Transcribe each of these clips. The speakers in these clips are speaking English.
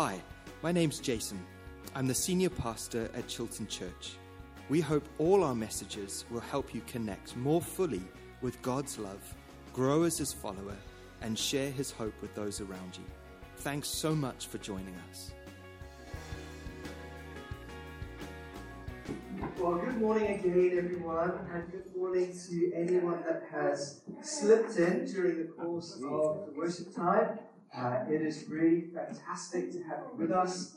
Hi, my name's Jason. I'm the senior pastor at Chilton Church. We hope all our messages will help you connect more fully with God's love, grow as His follower, and share His hope with those around you. Thanks so much for joining us. Well, good morning again, everyone, and good morning to anyone that has slipped in during the course of the worship time. Uh, it is really fantastic to have you with us.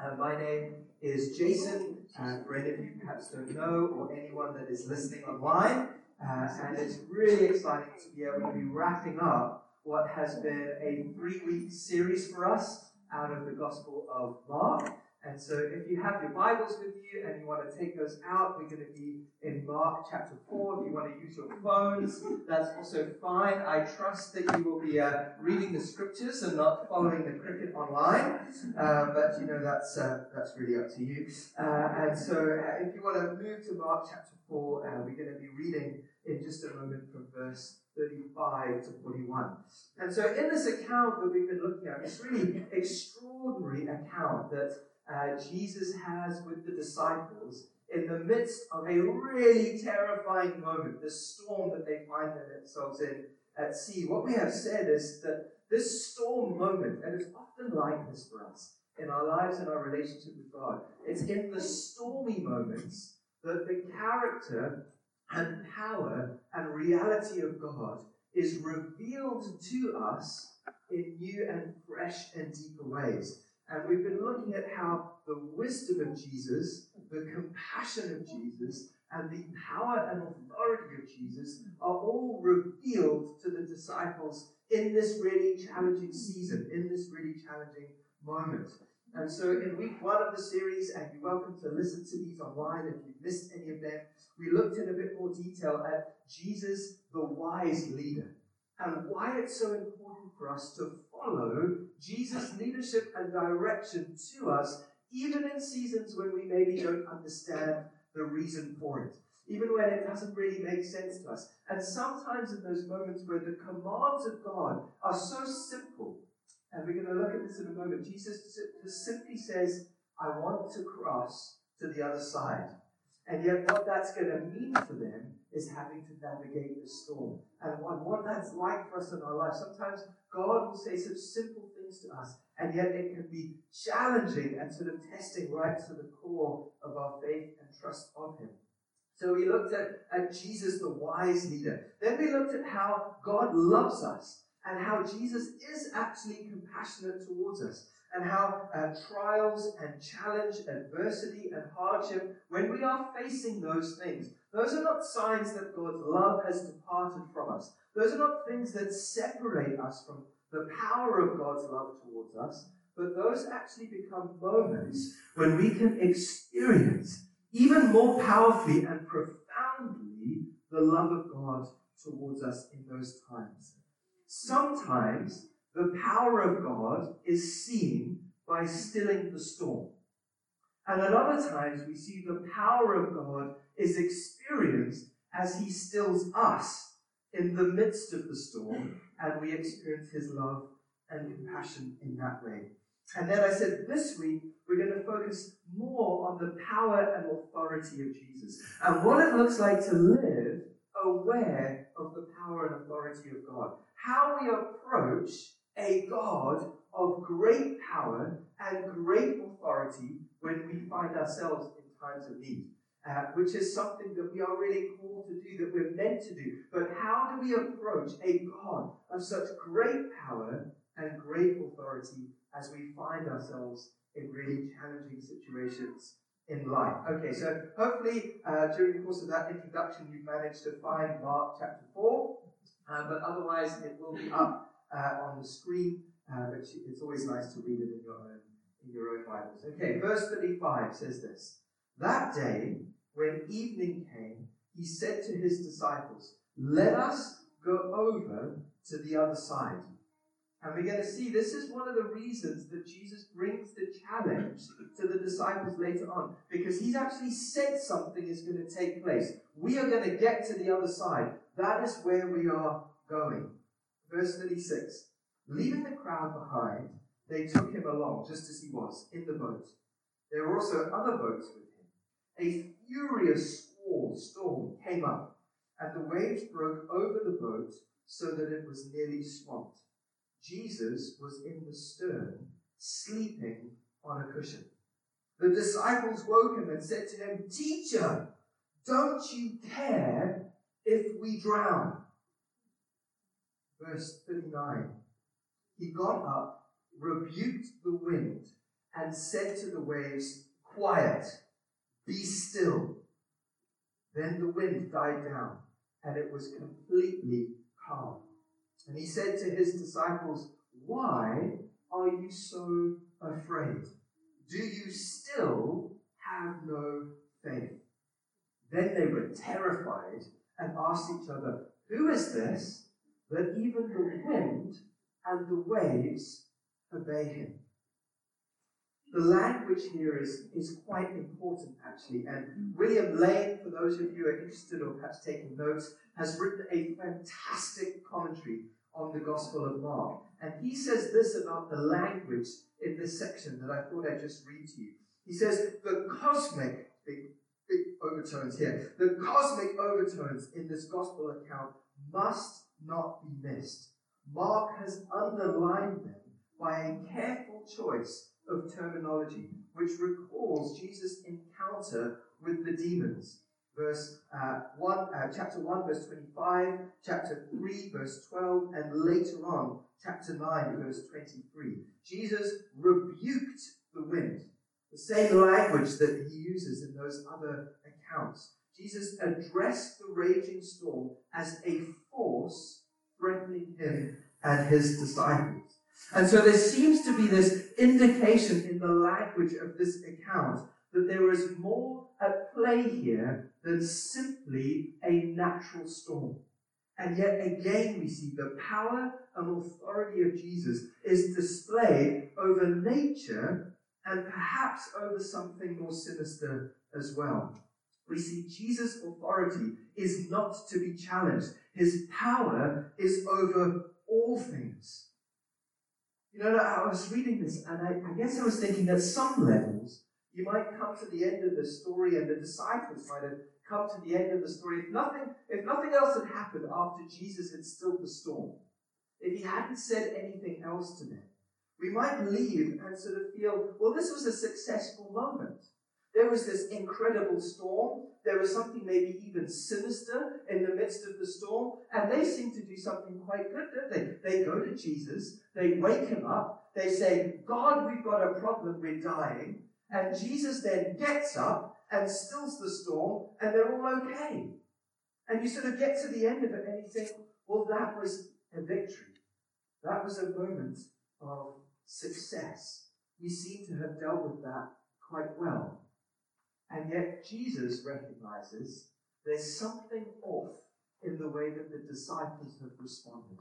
Uh, my name is Jason. Uh, for any of you perhaps don't know, or anyone that is listening online, uh, and it's really exciting to be able to be wrapping up what has been a three-week series for us out of the Gospel of Mark. And so, if you have your Bibles with you and you want to take those out, we're going to be in Mark chapter 4. If you want to use your phones, that's also fine. I trust that you will be uh, reading the scriptures and not following the cricket online. Uh, but, you know, that's, uh, that's really up to you. Uh, and so, uh, if you want to move to Mark chapter 4, uh, we're going to be reading in just a moment from verse 35 to 41. And so, in this account that we've been looking at, this really extraordinary account that uh, Jesus has with the disciples in the midst of a really terrifying moment, the storm that they find themselves in at sea. What we have said is that this storm moment, and it's often like this for us in our lives and our relationship with God, it's in the stormy moments that the character and power and reality of God is revealed to us in new and fresh and deeper ways. And we've been looking at how the wisdom of Jesus, the compassion of Jesus, and the power and authority of Jesus are all revealed to the disciples in this really challenging season, in this really challenging moment. And so, in week one of the series, and you're welcome to listen to these online if you've missed any of them, we looked in a bit more detail at Jesus, the wise leader, and why it's so important for us to follow Jesus' leadership and direction to us, even in seasons when we maybe don't understand the reason for it, even when it doesn't really make sense to us. And sometimes in those moments where the commands of God are so simple, and we're going to look at this in a moment, Jesus simply says, I want to cross to the other side. And yet, what that's going to mean for them is having to navigate the storm. And what, what that's like for us in our life. Sometimes God will say some simple things to us, and yet it can be challenging and sort of testing right to the core of our faith and trust of Him. So we looked at, at Jesus, the wise leader. Then we looked at how God loves us and how Jesus is actually compassionate towards us and how uh, trials and challenge, adversity and hardship, when we are facing those things, those are not signs that God's love has departed from us. Those are not things that separate us from the power of God's love towards us, but those actually become moments when we can experience even more powerfully and profoundly the love of God towards us in those times. Sometimes the power of God is seen by stilling the storm. And at other times, we see the power of God is experienced as He stills us in the midst of the storm, and we experience His love and compassion in that way. And then I said this week, we're going to focus more on the power and authority of Jesus and what it looks like to live aware of the power and authority of God. How we approach a God of great power and great authority when we find ourselves in times of need. Uh, which is something that we are really called to do, that we're meant to do. But how do we approach a God of such great power and great authority as we find ourselves in really challenging situations in life? Okay, so hopefully uh, during the course of that introduction, you've managed to find Mark chapter 4, uh, but otherwise it will be up uh, on the screen, uh, but it's always nice to read it in your own in your own Bibles. Okay, verse 35 says this. That day, when evening came, he said to his disciples, Let us go over to the other side. And we're going to see this is one of the reasons that Jesus brings the challenge to the disciples later on, because he's actually said something is going to take place. We are going to get to the other side. That is where we are going. Verse 36 Leaving the crowd behind, they took him along just as he was in the boat. There were also other boats with him. A furious squall storm came up, and the waves broke over the boat so that it was nearly swamped. Jesus was in the stern, sleeping on a cushion. The disciples woke him and said to him, Teacher, don't you care if we drown? Verse 39. He got up, rebuked the wind, and said to the waves, Quiet, be still. Then the wind died down, and it was completely calm. And he said to his disciples, Why are you so afraid? Do you still have no faith? Then they were terrified and asked each other, Who is this that even the wind and the waves obey him? The language here is, is quite important, actually. And William Lane, for those of you who are interested or perhaps taking notes, has written a fantastic commentary on the Gospel of Mark. And he says this about the language in this section that I thought I'd just read to you. He says, the cosmic, big, big overtones here, the cosmic overtones in this Gospel account must not be missed. Mark has underlined them by a careful choice of terminology, which recalls Jesus' encounter with the demons. Verse uh, 1, uh, chapter 1, verse 25, chapter 3, verse 12, and later on, chapter 9, verse 23. Jesus rebuked the wind, the same language that he uses in those other accounts. Jesus addressed the raging storm as a force threatening him and his disciples. And so there seems to be this indication in the language of this account that there is more at play here than simply a natural storm. And yet again we see the power and authority of Jesus is displayed over nature and perhaps over something more sinister as well. We see Jesus' authority is not to be challenged. His power is over all things. You know, I was reading this and I, I guess I was thinking at some levels, you might come to the end of the story and the disciples might have come to the end of the story. If nothing, if nothing else had happened after Jesus had stilled the storm, if he hadn't said anything else to them, we might leave and sort of feel, well, this was a successful moment. There was this incredible storm. There was something maybe even sinister in the midst of the storm. And they seem to do something quite good, don't they? They go to Jesus, they wake him up, they say, God, we've got a problem, we're dying. And Jesus then gets up and stills the storm, and they're all okay. And you sort of get to the end of it and you think, well, that was a victory. That was a moment of success. We seem to have dealt with that quite well. And yet Jesus recognizes there's something off in the way that the disciples have responded.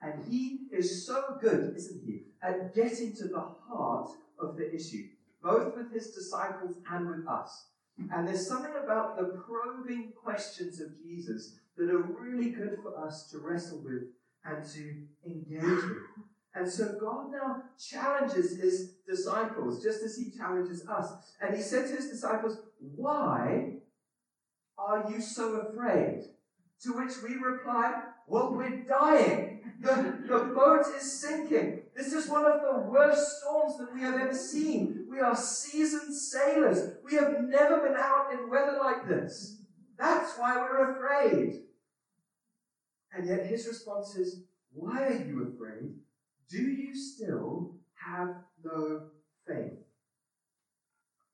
And he is so good, isn't he, at getting to the heart of the issue both with his disciples and with us. And there's something about the probing questions of Jesus that are really good for us to wrestle with and to engage with. And so God now challenges his disciples, just as he challenges us. And he said to his disciples, Why are you so afraid? To which we reply, Well, we're dying. The, the boat is sinking. This is one of the worst storms that we have ever seen. We are seasoned sailors. We have never been out in weather like this. That's why we're afraid. And yet his response is, Why are you afraid? Do you still have no faith?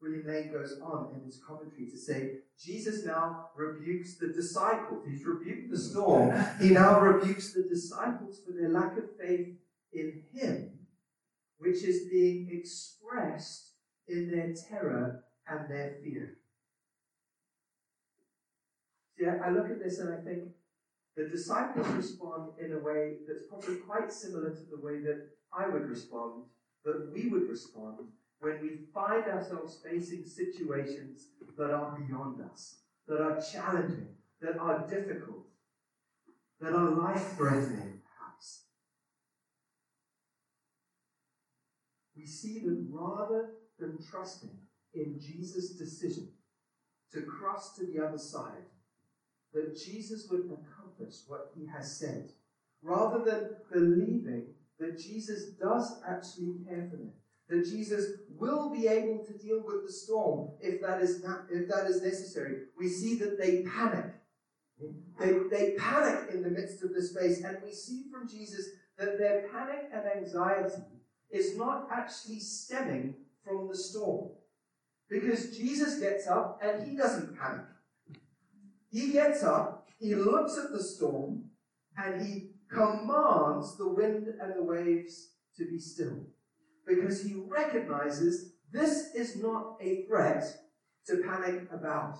William Lane goes on in his commentary to say, Jesus now rebukes the disciples. He's rebuked the storm. He now rebukes the disciples for their lack of faith in him, which is being expressed in their terror and their fear. See, I look at this and I think the disciples respond in a way that's probably quite similar to the way that I would respond, that we would respond when we find ourselves facing situations that are beyond us, that are challenging, that are difficult, that are life threatening, perhaps. we see that rather than trusting in Jesus' decision to cross to the other side, that Jesus would what he has said, rather than believing that Jesus does actually care for them, that Jesus will be able to deal with the storm if that is, not, if that is necessary. We see that they panic. They, they panic in the midst of this space, and we see from Jesus that their panic and anxiety is not actually stemming from the storm. Because Jesus gets up and he doesn't panic. He gets up, he looks at the storm, and he commands the wind and the waves to be still because he recognizes this is not a threat to panic about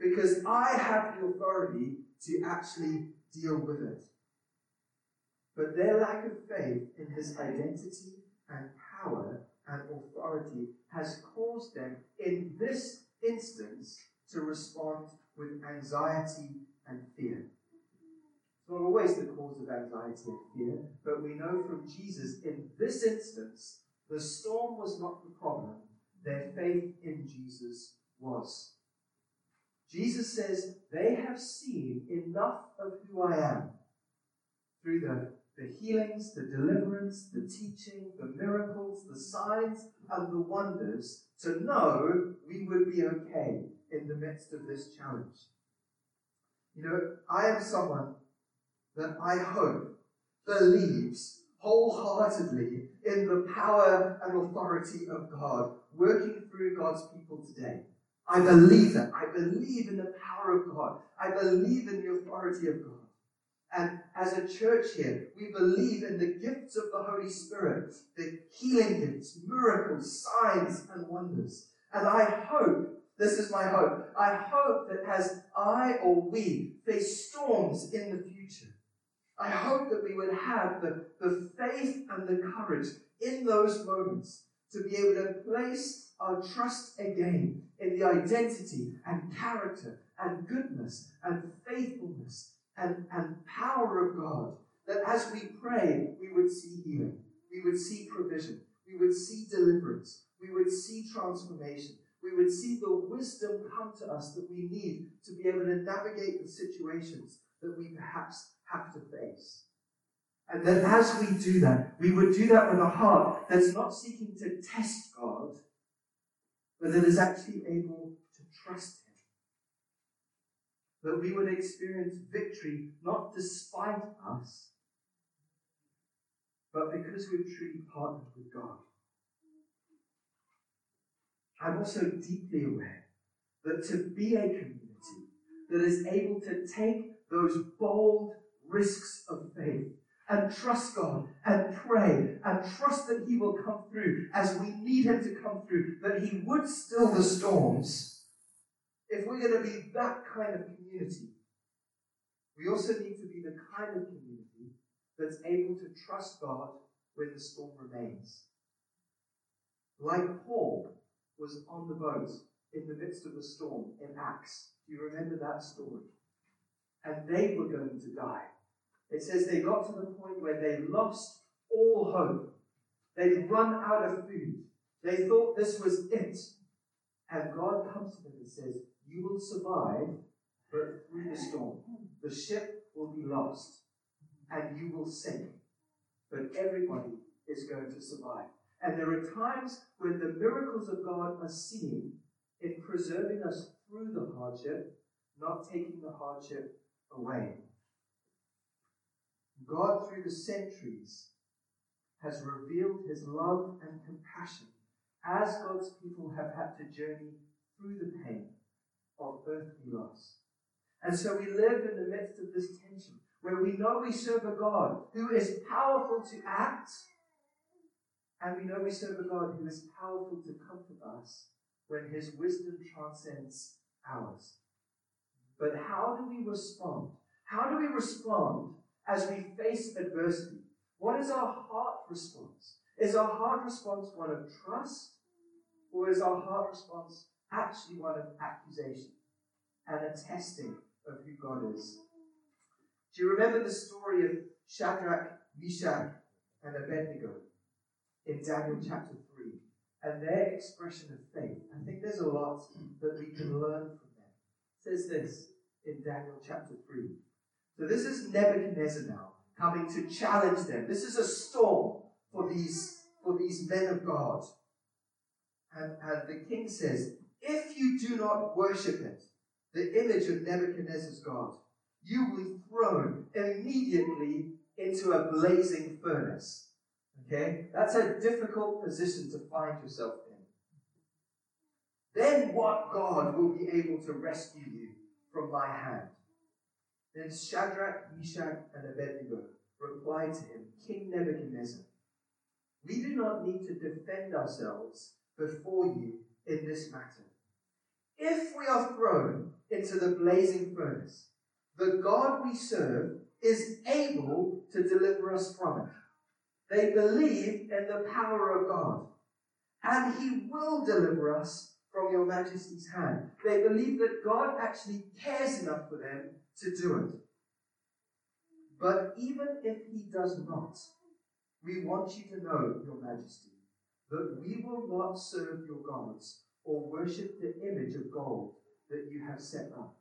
because I have the authority to actually deal with it. But their lack of faith in his identity and power and authority has caused them, in this instance, to respond with anxiety. It's not always the cause of anxiety and fear, but we know from Jesus in this instance the storm was not the problem, their faith in Jesus was. Jesus says, They have seen enough of who I am through the, the healings, the deliverance, the teaching, the miracles, the signs, and the wonders to know we would be okay in the midst of this challenge. You know, I am someone that I hope believes wholeheartedly in the power and authority of God working through God's people today. I believe that. I believe in the power of God. I believe in the authority of God. And as a church here, we believe in the gifts of the Holy Spirit, the healing gifts, miracles, signs, and wonders. And I hope, this is my hope, I hope that as I or we face storms in the future, I hope that we would have the, the faith and the courage in those moments to be able to place our trust again in the identity and character and goodness and faithfulness and, and power of God. That as we pray, we would see healing, we would see provision, we would see deliverance, we would see transformation, we would see the wisdom come to us that we need to be able to navigate the situations that we perhaps have to face. And that as we do that, we would do that with a heart that's not seeking to test God, but that is actually able to trust Him. That we would experience victory not despite us, but because we've truly partnered with God. I'm also deeply aware that to be a community that is able to take those bold risks of faith and trust God and pray and trust that He will come through as we need Him to come through, that He would still the storms. If we're going to be that kind of community, we also need to be the kind of community that's able to trust God when the storm remains. Like Paul was on the boat in the midst of the storm in Acts. Do you remember that story? And they were going to die. It says they got to the point where they lost all hope. They'd run out of food. They thought this was it. And God comes to them and says, You will survive, but through the storm. The ship will be lost, and you will sink. But everybody is going to survive. And there are times when the miracles of God are seen in preserving us through the hardship, not taking the hardship away. God, through the centuries, has revealed his love and compassion as God's people have had to journey through the pain of earthly loss. And so we live in the midst of this tension where we know we serve a God who is powerful to act, and we know we serve a God who is powerful to comfort us when his wisdom transcends ours. But how do we respond? How do we respond as we face adversity? What is our heart response? Is our heart response one of trust, or is our heart response actually one of accusation and a testing of who God is? Do you remember the story of Shadrach, Meshach, and Abednego? in Daniel chapter 3 and their expression of faith. I think there's a lot that we can learn from them. It says this in Daniel chapter 3. So this is Nebuchadnezzar now coming to challenge them. This is a storm for these, for these men of God. And, and the king says, If you do not worship it, the image of Nebuchadnezzar's God, you will be thrown immediately into a blazing furnace. Okay? That's a difficult position to find yourself in. Then what God will be able to rescue you from my hand? Then Shadrach, Meshach, and Abednego replied to him, King Nebuchadnezzar, we do not need to defend ourselves before you in this matter. If we are thrown into the blazing furnace, the God we serve is able to deliver us from it. They believe in the power of God, and He will deliver us from your majesty's hand. They believe that God actually cares enough for them to do it. But even if He does not, we want you to know, Your Majesty, that we will not serve your gods or worship the image of gold that you have set up.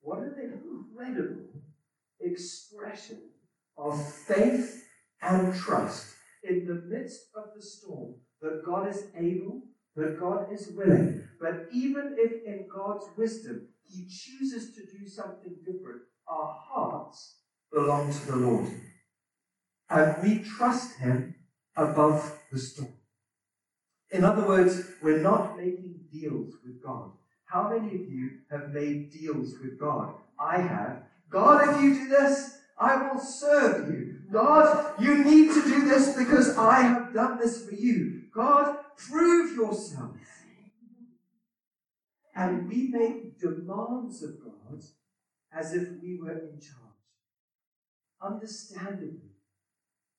What an incredible expression of faith and trust in the midst of the storm that God is able, that God is willing. But even if in God's wisdom He chooses to do something different, our hearts belong to the Lord. And we trust Him above the storm. In other words, we're not making deals with God. How many of you have made deals with God? I have. God, if you do this, I will serve you. God, you need to do this because I have done this for you. God, prove yourself. And we make demands of God as if we were in charge. Understandably,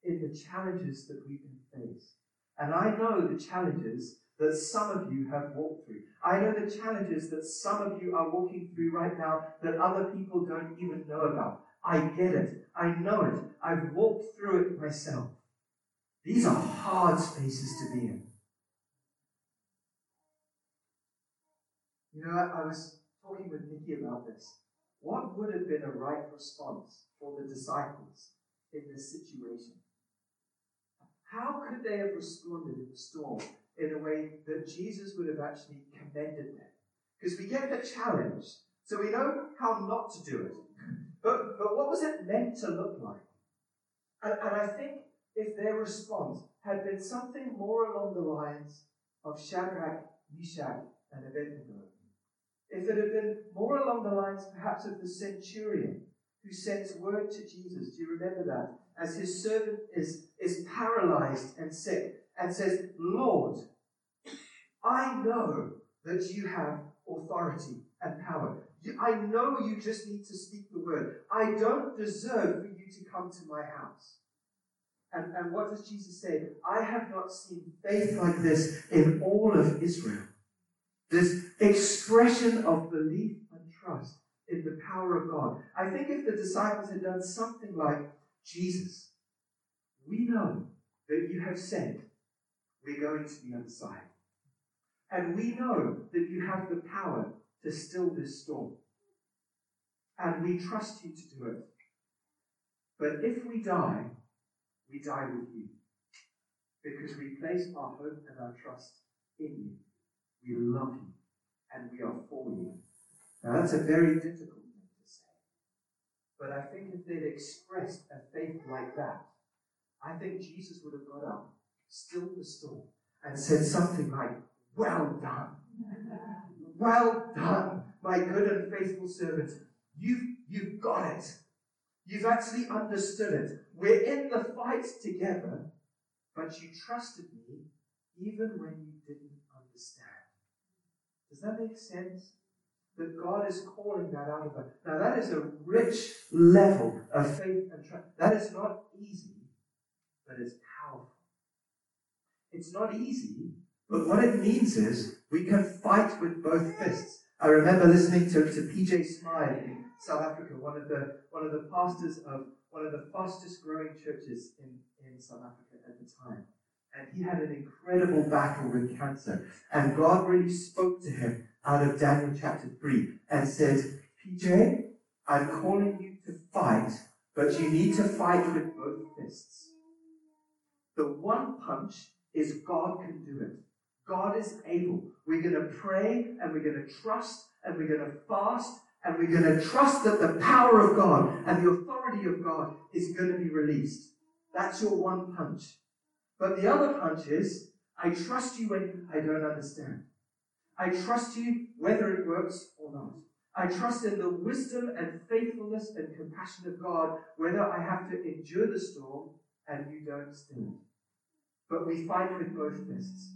in the challenges that we can face. And I know the challenges that some of you have walked through. I know the challenges that some of you are walking through right now that other people don't even know about. I get it. I know it. I've walked through it myself. These are hard spaces to be in. You know, I was talking with Nikki about this. What would have been a right response for the disciples in this situation? How could they have responded in the storm in a way that Jesus would have actually commended them? Because we get the challenge, so we know how not to do it. But, but what was it meant to look like? And, and I think if their response had been something more along the lines of Shadrach, Meshach, and Abednego, if it had been more along the lines perhaps of the centurion who sends word to Jesus, do you remember that? As his servant is, is paralyzed and sick, and says, Lord, I know that you have authority and power. I know you just need to speak the word. I don't deserve for you to come to my house. And, and what does Jesus say? I have not seen faith like this in all of Israel. This expression of belief and trust in the power of God. I think if the disciples had done something like, Jesus, we know that you have said we're going to the other side. And we know that you have the power to still this storm. And we trust you to do it. But if we die, we die with you. Because we place our hope and our trust in you. We love you. And we are for you. Now that's a very difficult thing to say. But I think if they'd expressed a faith like that, I think Jesus would have got up, stilled the storm, and said something like, Well done. Well done, my good and faithful servant. You've, you've got it. You've actually understood it. We're in the fight together, but you trusted me even when you didn't understand. Does that make sense? That God is calling that out of us. Now, that is a rich level of faith and trust. That is not easy, but it's powerful. It's not easy, but what it means is we can fight with both fists. I remember listening to, to PJ Smyth in South Africa, one of the one of the pastors of one of the fastest growing churches in, in South Africa at the time. And he had an incredible battle with cancer. And God really spoke to him out of Daniel chapter 3 and said, PJ, I'm calling you to fight, but you need to fight with both fists. The one punch is God can do it. God is able. We're going to pray and we're going to trust and we're going to fast and we're going to trust that the power of God and the authority of God is going to be released. That's your one punch. But the other punch is, I trust you when I don't understand. I trust you whether it works or not. I trust in the wisdom and faithfulness and compassion of God, whether I have to endure the storm and you don't still. But we fight with both fists.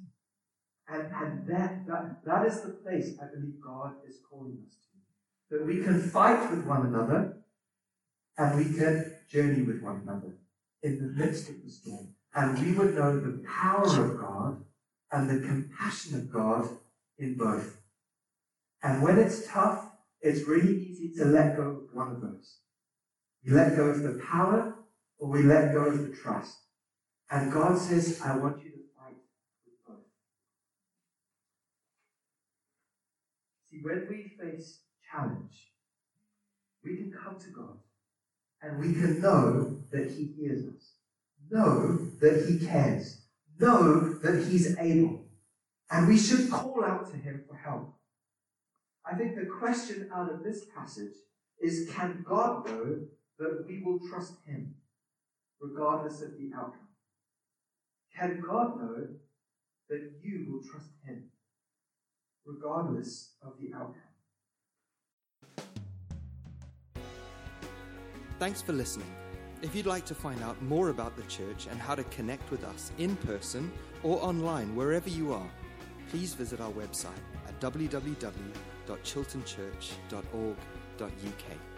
And, and that, that, that is the place I believe God is calling us to. That we can fight with one another and we can journey with one another in the midst of the storm. And we would know the power of God and the compassion of God in both. And when it's tough, it's really easy to let go of one of those. We let go of the power or we let go of the trust. And God says, I want you to fight with both. See, when we face challenge, we can come to God and we can know that He hears us, know that He cares, know that He's able. And we should call out to Him for help. I think the question out of this passage is can God know that we will trust Him regardless of the outcome? Can God know that you will trust Him regardless of the outcome? Thanks for listening. If you'd like to find out more about the church and how to connect with us in person or online, wherever you are, please visit our website at www.chiltonchurch.org.uk.